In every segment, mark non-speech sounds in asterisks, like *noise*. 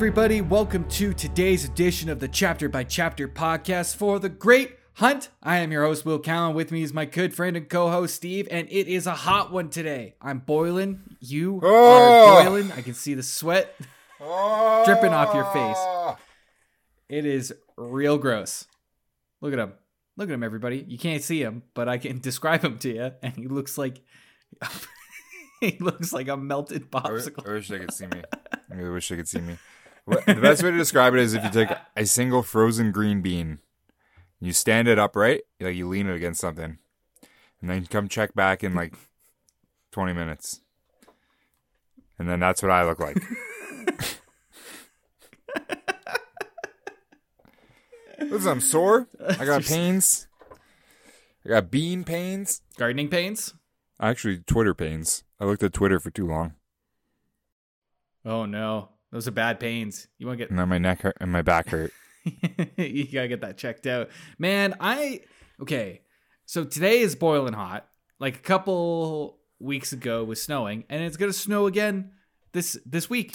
Everybody. Welcome to today's edition of the Chapter by Chapter podcast for The Great Hunt. I am your host, Will Callen. With me is my good friend and co host, Steve, and it is a hot one today. I'm boiling. You Oh. are boiling. I can see the sweat oh! dripping off your face. It is real gross. Look at him. Look at him, everybody. You can't see him, but I can *laughs* describe him to you, and he looks like. *laughs* he looks like a melted popsicle. I wish they could see me. I really wish they could see me. The best way to describe it is if you take a single frozen green bean, you stand it upright, like you lean it against something, and then you come check back in like 20 minutes. And then that's what I look like. *laughs* Listen, I'm sore. I got pains. I got bean pains. Gardening pains? Actually, Twitter pains. I looked at Twitter for too long. Oh no, those are bad pains. You want to get now my neck hurt and my back *laughs* hurt. you gotta get that checked out, man. I okay. So today is boiling hot. Like a couple weeks ago was snowing, and it's gonna snow again this this week.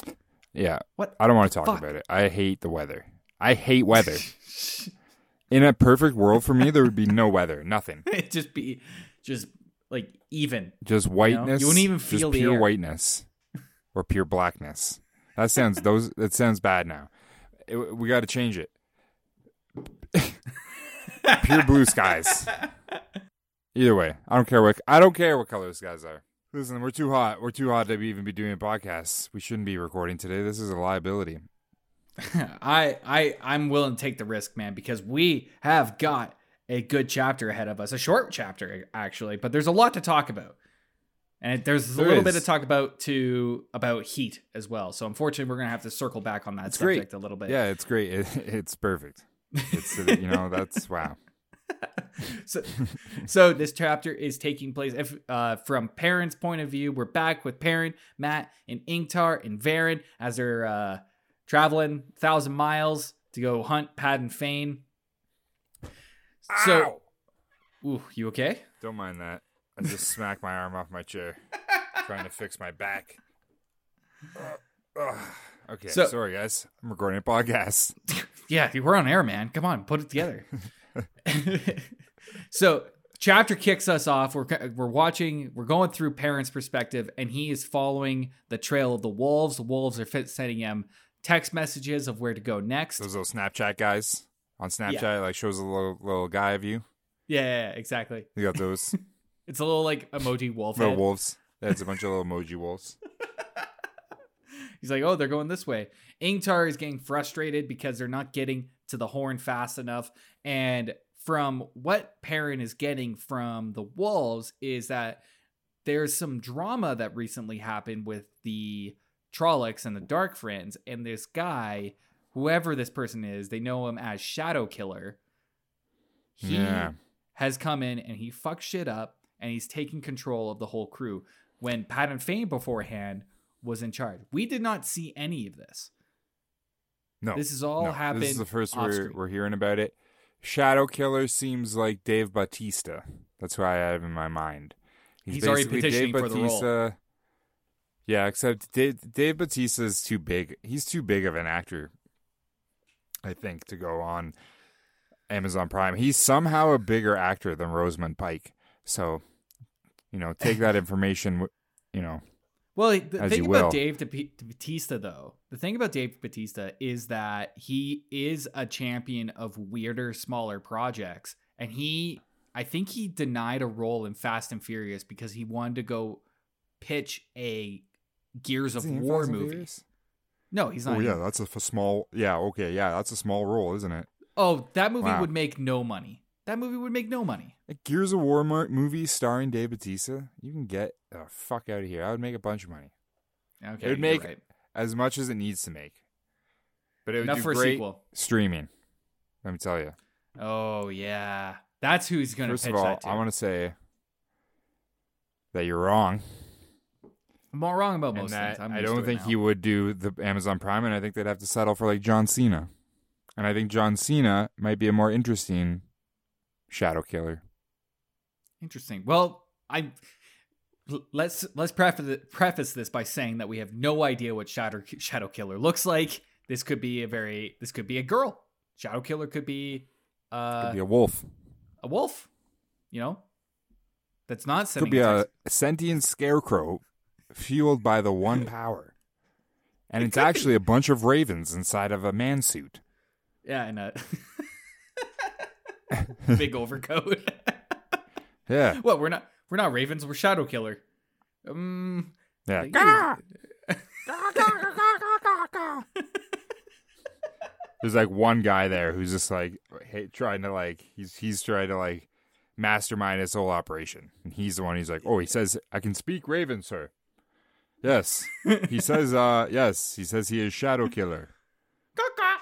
Yeah. What? I don't want to talk Fuck. about it. I hate the weather. I hate weather. *laughs* In a perfect world for me, there would be no weather, nothing. *laughs* It'd just be just like even. Just whiteness. You wouldn't even just feel the pure air. whiteness or pure blackness. That sounds those. That sounds bad now. It- we got to change it. pure blue skies. Either way, I don't care what I don't care what color the skies are. Listen, we're too hot. We're too hot to be, even be doing podcasts. We shouldn't be recording today. This is a liability. *laughs* I I I'm willing to take the risk, man, because we have got a good chapter ahead of us. A short chapter actually, but there's a lot to talk about. And it, there's a There little bit is. to talk about to about heat as well. So unfortunately, we're gonna have to circle back on that It's great. subject a little bit. Yeah, it's great. It, it's perfect. It's uh, you know that's *laughs* wow. So, *laughs* so this chapter is taking place if uh, from Perrin's point of view. We're back with Perrin, Mat, and Ingtar and Verin as they're uh, traveling thousand miles to go hunt Padan Fain. So, ooh, you okay? Don't mind that. I just smacked my arm off my chair, trying to fix my back. Uh, ugh. okay, So- sorry guys. I'm recording a podcast. *laughs* Yeah, we're on air, man. Come on, put it together. *laughs* so, chapter kicks us off. We're we're watching. We're going through Perrin's perspective, and he is following the trail of the wolves. The wolves are fit, sending him text messages of where to go next. Those little Snapchat guys on Snapchat Yeah. like shows a little little guy of you. Yeah, yeah, yeah, exactly. You got those *laughs* It's a little like emoji wolf. head. wolves. That's a bunch of *laughs* little emoji wolves. *laughs* He's like, oh, they're going this way. Ingtar is getting frustrated because they're not getting to the horn fast enough. And from what Perrin is getting from the wolves is that there's some drama that recently happened with the Trollocs and the Dark Friends. And this guy, whoever this person is, they know him as Shadow Killer. He Yeah. has come in and he fucks shit up and he's taking control of the whole crew when Padan Fain beforehand was in charge. We did not see any of this. No, This is all no. happened. This is the first we're we're hearing about it. Shadow Killer seems like Dave Bautista. That's who I have in my mind. He's already basically petitioning for the role. Yeah, except Dave, Dave Bautista is too big. He's too big of an actor, I think, to go on Amazon Prime. He's somehow a bigger actor than Rosamund Pike. So, you know, take that information. You know, Well, the As thing you about will. Dave Bautista, though, the thing about Dave Bautista is that he is a champion of weirder, smaller projects. And he, I think he denied a role in Fast and Furious because he wanted to go pitch a Gears of Is he in War Fast movie. No, he's not. Oh yeah, that's a f- small. Yeah, okay, yeah, that's a small role, isn't it? Oh, that movie Wow. would make no money. That movie would make no money. A Gears of War mo- movie starring Dave Bautista, you can get the fuck out of here. I would make a bunch of money, Okay, It would make right. as much as it needs to make. But it would enough do for a sequel. streaming. Let me tell you. Oh yeah, that's who he's gonna First pitch of all, that to. I want to say that you're wrong, I'm all wrong about most that things. I don't think he would do the Amazon Prime, and I think they'd have to settle for like John Cena, and I think John Cena might be a more interesting Shadow Killer. Interesting. Well, I let's let's preface preface this by saying that we have no idea what Shadow Shadow Killer looks like. This could be a very this could be a girl. Shadow Killer could be uh Could be a wolf. a wolf. You know, that's not Could be a a sentient scarecrow fueled by the one *laughs* power. And It it's could be. actually a bunch of ravens inside of a man suit. yeah, and a *laughs* *laughs* big overcoat. *laughs* Yeah. well, we're not we're not ravens. We're Shadow Killer. Um, Yeah. *laughs* There's like one guy there who's just like hey, trying to like he's he's trying to like mastermind this whole operation. And he's the one who's like, "Oh, he says I can speak Raven, sir." Yes. He says uh yes, he says he is Shadow Killer.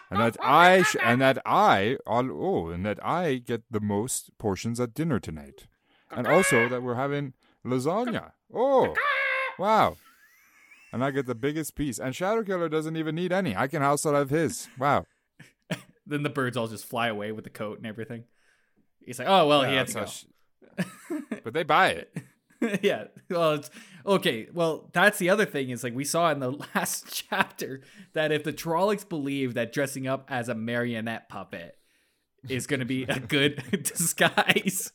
And that I sh- and that I all oh, and that I get the most portions at dinner tonight. And also that we're having lasagna. Oh. Wow. And I get the biggest piece. And Shadow Killer doesn't even need any. I can house also have his. Wow. *laughs* then the birds all just fly away with the coat and everything. He's like, oh well, he Yeah, had to go. sh- but they buy it. *laughs* *laughs* yeah. Well, it's okay. Well, that's the other thing is like we saw in the *laughs* last chapter that if the Trollocs believe that dressing up as a marionette puppet is going to be a good *laughs* disguise,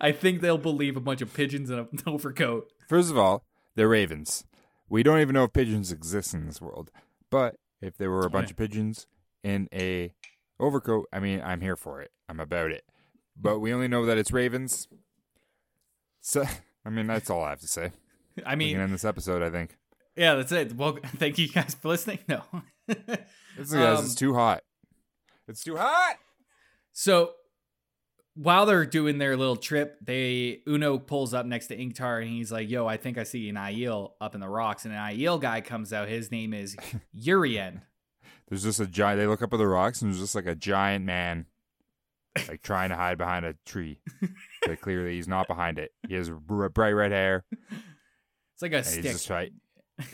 I think they'll believe a bunch of pigeons in an overcoat. First of all, they're ravens. We don't even know if pigeons exist in this world. But if there were a bunch of pigeons in a overcoat, I mean, I'm here for it. I'm about it. But we only know that it's ravens. So, I mean, that's all I have to say. *laughs* I We can mean, end this episode, I think. yeah, that's it. Well, *laughs* thank you guys for listening. *laughs* No. It's, guys, Um, it's too hot. It's too hot. So while they're doing their little trip, they Uno pulls up next to Ingtar and he's like, "Yo, I think I see an Aiel up in the rocks." And an Aiel guy comes out. His name is Urien. There's just a giant. They look up at the rocks, and there's just like a giant man, like trying to hide behind a tree. but clearly, he's not behind it. He has br- bright red hair, It's like a and he's stick. just right,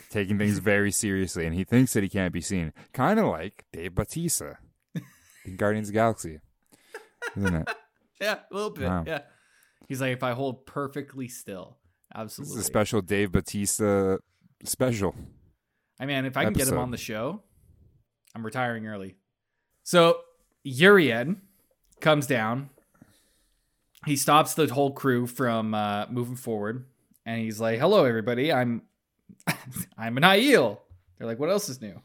taking things very seriously, and he thinks that he can't be seen. Kind of like Dave Bautista in Guardians of the Galaxy, isn't it? *laughs* Yeah, a little bit. Wow. Yeah. He's like, if I hold perfectly still, absolutely. This is a special Dave Bautista special. I mean, if I can get him on the show, I'm retiring early. So Urien comes down. He stops the whole crew from uh, moving forward, and he's like, "Hello, everybody. I'm *laughs* I'm an Aiel." They're like, "What else is new?"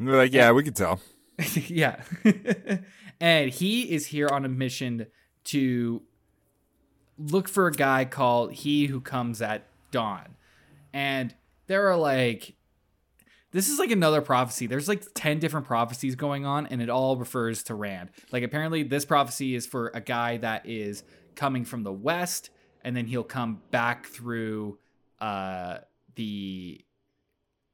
And they're like, yeah, we can tell. *laughs* yeah. *laughs* and he is here on a mission to look for a guy called He Who Comes at Dawn. And there are like this is like another prophecy. There's like 10 different prophecies going on and it all refers to Rand. Like apparently this prophecy is for a guy that is coming from the west and then he'll come back through uh the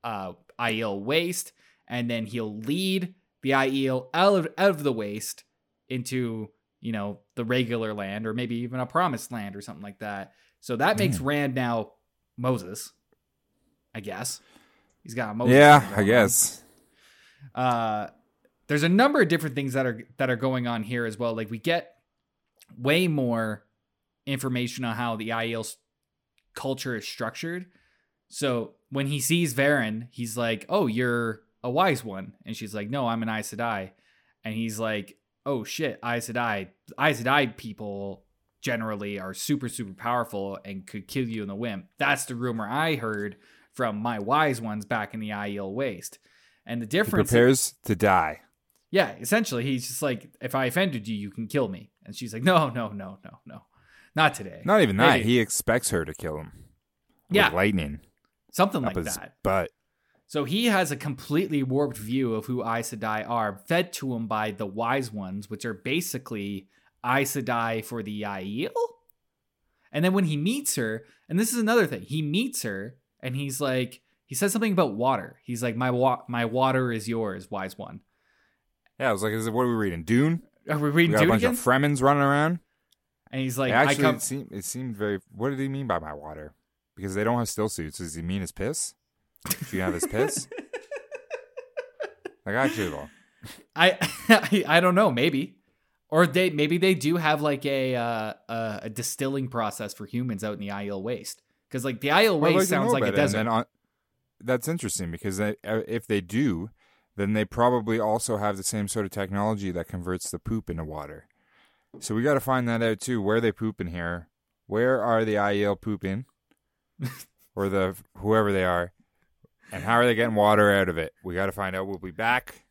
uh Aiel waste and then he'll lead the Aiel out of, out of the waste into you know the regular land or maybe even a promised land or something like that. So that makes Rand now Moses, I guess. He's got a yeah, I guess. Uh, there's a number of different things that are that are going on here as well. Like we get way more information on how the Aiel's culture is structured. So when he sees Verin, he's like, "Oh, you're a wise one," and she's like, "No, I'm an Aes Sedai," and he's like, "Oh shit, Aes Sedai, Aes Sedai people." Generally, are super super powerful and could kill you in the whim. That's the rumor I heard from my wise ones back in the Aiel Waste. And the He difference, prepares to die. yeah, essentially, he's just like, if I offended you, you can kill me. And she's like, no, no, no, no, no, not today. Not even that. Maybe. He expects her to kill him. Yeah. lightning Something like that. But So he has a completely warped view of who Aes Sedai are, fed to him by the Wise Ones, which are basically Aes Sedai for the Aiel. And then when he meets her, and this is another thing, he meets her and he's like, he says something about water. He's like, my wa- my water is yours, Wise One. Yeah, I was like, is it, what are we reading? Dune? Are we We reading got a bunch again? of Fremens running around. and he's like, It I actually, come. it, seemed, it seemed very. What did he mean by my water? Because they don't have still suits. Does he mean his piss? Should you have his piss? like, actually, though. *laughs* I, I *laughs* I don't know, maybe, or they maybe they do have like a uh, a, a distilling process for humans out in the Aiel Waste. Because like the Aiel Waste to know sounds like a about it, and desert. on- that's interesting because they, uh, if they do, then they probably also have the same sort of technology that converts the poop into water. So we got to find that out too. Where they poop in here? Where are the Aiel pooping, *laughs* or the whoever they are, and how are they getting water out of it? We got to find out. We'll be back.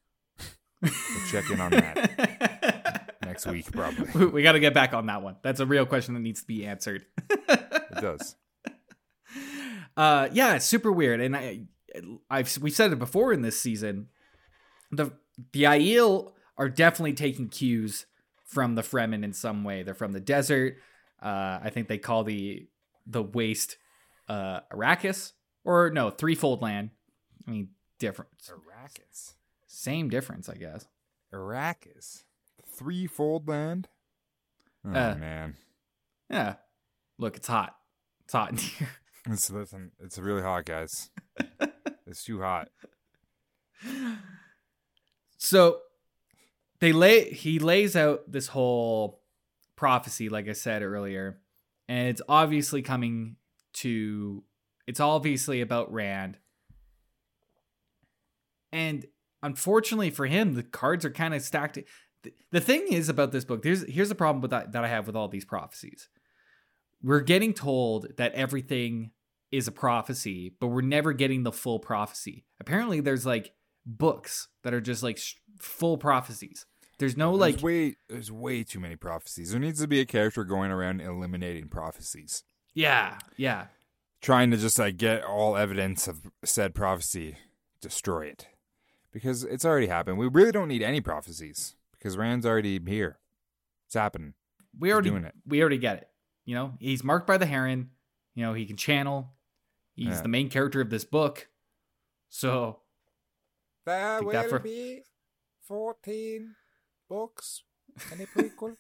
we'll check in on that *laughs* next week, probably. we, we got to get back on that one. That's a real question that needs to be answered. It does. Uh yeah it's super weird. And i i've we've said it before in this season. The the Aiel are definitely taking cues from the fremen in some way. They're from the desert. Uh i think they call the the waste uh arrakis or no threefold land. I mean different Arrakis. same difference i guess. Arrakis. Threefold land. Oh Uh, man. yeah. Look it's hot. It's hot in *laughs* here It's listen, it's really hot, guys. *laughs* it's too hot. So they lay he lays out this whole prophecy, like I said earlier, and it's obviously coming to it's obviously about Rand. And unfortunately for him, the cards are kind of stacked. The, thing is about this book, there's here's the problem with that, that I have with all these prophecies. We're getting told that everything is a prophecy, but we're never getting the full prophecy. Apparently, there's like books that are just like sh- full prophecies. There's no like there's way there's way too many prophecies. There needs to be a character going around eliminating prophecies. yeah, yeah. Trying to just like get all evidence of said prophecy, destroy it. Because it's already happened. We really don't need any prophecies. Because Rand's already here. It's happening. We already doing it. we already get it. You know, he's marked by the Heron. You know, he can channel. He's Yeah. the main character of this book. So There will for- be fourteen books and a prequel.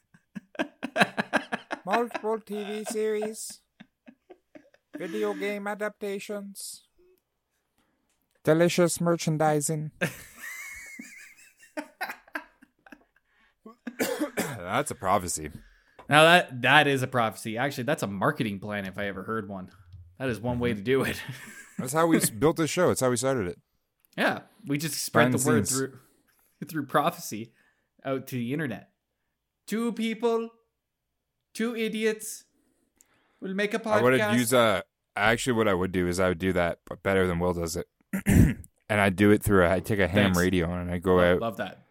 multiple TV *laughs* series, video game adaptations, delicious merchandising. *laughs* That's a prophecy. now that that is a prophecy. Actually, that's a marketing plan if I ever heard one. That is one way Mm-hmm. to do it. *laughs* That's how we built this show. It's how we started it. yeah, we just spread Behind the word scenes. through *laughs* through prophecy out to the internet. Two people, two idiots will make a podcast. I would use a. actually what I would do is I would do that but better than Will does it. *clears throat* and I'd do it through a I take a ham Thanks. radio and I go out love that.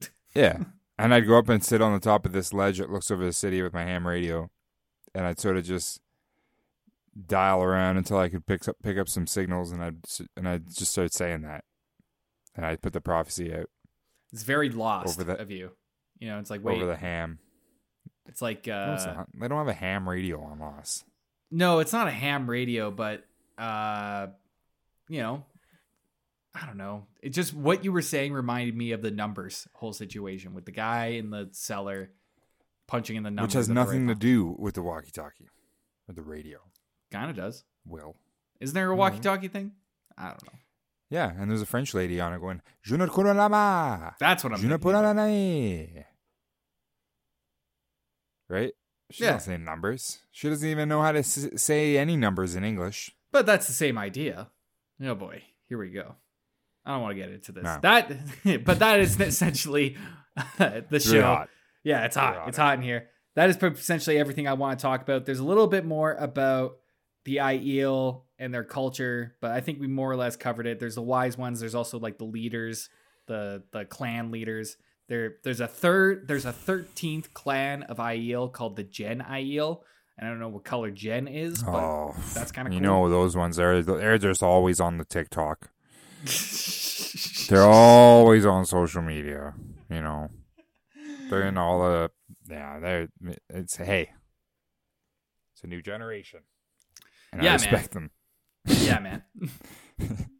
*laughs* Yeah. And I'd go up and sit on the top of this ledge that looks over the city with my ham radio, and I'd sort of just dial around until I could pick up pick up some signals, and I'd and I'd just started saying that, and I'd put the prophecy out It's very lost Over the- of you. You know, it's like wait, over the ham. it's like No, uh, it's not. They don't have a ham radio on Lost. No, it's not a ham radio, but uh you know, I don't know. It just what you were saying reminded me of the numbers whole situation with the guy in the cellar punching in the numbers. which has nothing to do with the walkie-talkie or the radio. Kind of does. Will. Isn't there a Mhm. walkie-talkie thing? I don't know. Yeah, and there's a French lady on it going, "Je ne connais la That's what I'm je ne la Right? She Yeah. doesn't say numbers. She doesn't even know how to s- say any numbers in English. But that's the same idea. Oh boy, here we go. I don't want to get into this. No. That *laughs* but that is essentially *laughs* the It's show. really hot. Yeah, it's hot. Really It's hot. hot in here. That is essentially everything I want to talk about. There's a little bit more about the Aiel and their culture, but I think we more or less covered it. There's the wise ones. There's also like the leaders, the the clan leaders. There, there's a third. There's a thirteenth clan of Aiel called the Jenn Aiel. And I don't know what color Gen is, but Oh, that's kinda You know those ones. They're they're just always on the TikTok. *laughs* They're always on social media. You know, they're in all the yeah. They're it's hey, it's a new generation. And Yeah, I man. respect them. yeah, man.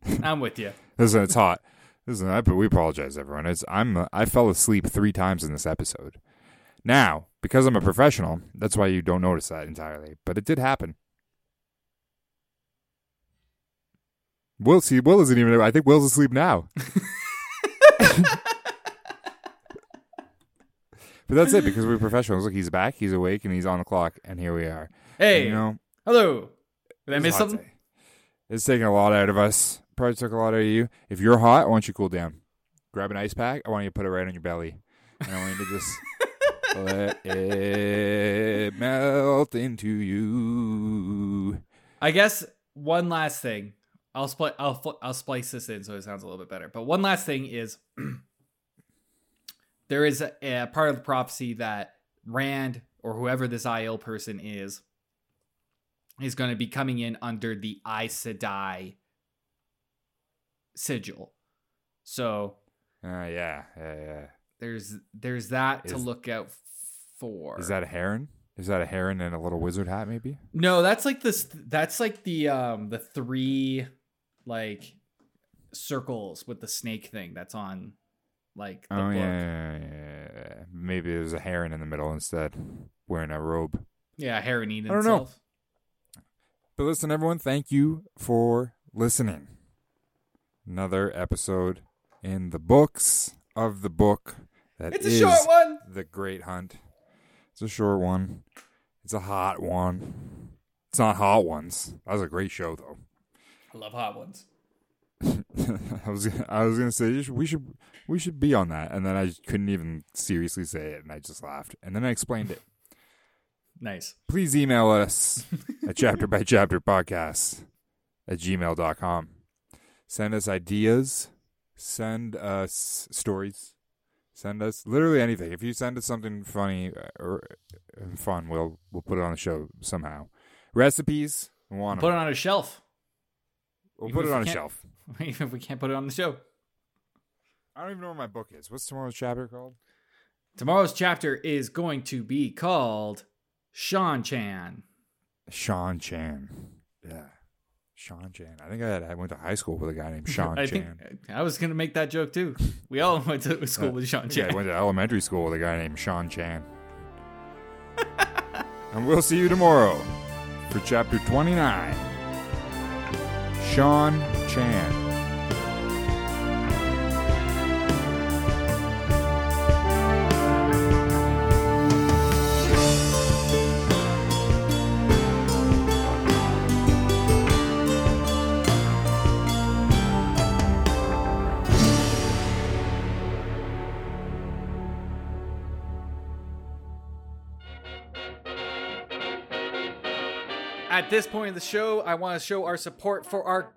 *laughs* I'm with you. Listen, it's hot. Listen, I, but we apologize, everyone. It's I'm uh, I fell asleep three times in this episode. Now, because I'm a professional, that's why you don't notice that entirely. But it did happen. Will see Will isn't even. I think Will's asleep now. *laughs* but that's it because we're professionals. Look, he's back. He's awake and he's on the clock. And here we are. Hey, You know, hello. Did I It's miss something? day. It's taking a lot out of us. Probably took a lot out of you. If you're hot, I want you to cool down. Grab an ice pack. I want you to put it right on your belly. And I want you to just *laughs* let it melt into you. I guess one last thing. I'll split. I'll fl- I'll splice this in so it sounds a little bit better. But one last thing is, *clears throat* there is a, a part of the prophecy that Rand or whoever this Aiel person is is going to be coming in under the Aes Sedai sigil. So Uh, yeah, yeah, yeah. there's there's that to look out for. Is that a heron? Is that a heron in a little wizard hat? Maybe. No, that's like this. That's like the um the three like circles with the snake thing that's on like the oh book. yeah, yeah, yeah. Maybe there's a heron in the middle instead, wearing a robe. Yeah, Heron eating I don't know. But listen, everyone, thank you for listening. Another episode in the books of the book that It's a is short one. The Great Hunt. It's a short one. It's a hot one. It's not hot ones. That was a great show, though. I love hot ones. *laughs* *laughs* I was I was gonna say we should we should be on that, and then I couldn't even seriously say it, and I just laughed, and then I explained it. Nice. please email us *laughs* at chapter by chapter podcast at gmail.com. Send us ideas, send us stories, send us literally anything. If you send us something funny or uh, fun, we'll we'll put it on the show somehow. Recipes, we want Put it on a shelf. We'll even put it on a shelf. *laughs* Even if we can't put it on the show. I don't even know where my book is. What's tomorrow's chapter called? Tomorrow's chapter is going to be called Sean Chan. Sean Chan. Yeah. Sean Chan. I think I, had, I went to high school with a guy named *laughs* Sean I Chan. think I was gonna make that joke too. We all *laughs* went to school Uh, with Sean Chan. Yeah, I went to elementary school with a guy named Sean Chan. *laughs* and we'll see you tomorrow for chapter 29. Sean Chan. This point in the show, I want to show our support for our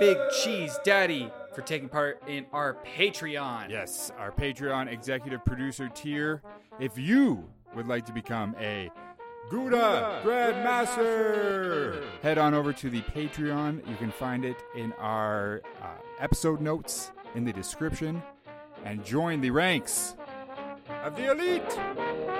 Big Cheese Daddy for taking part in our Patreon. Yes, our Patreon executive producer tier. If you would like to become a Gouda Grandmaster, head on over to the Patreon. You can find it in our uh, episode notes in the description and join the ranks of the elite.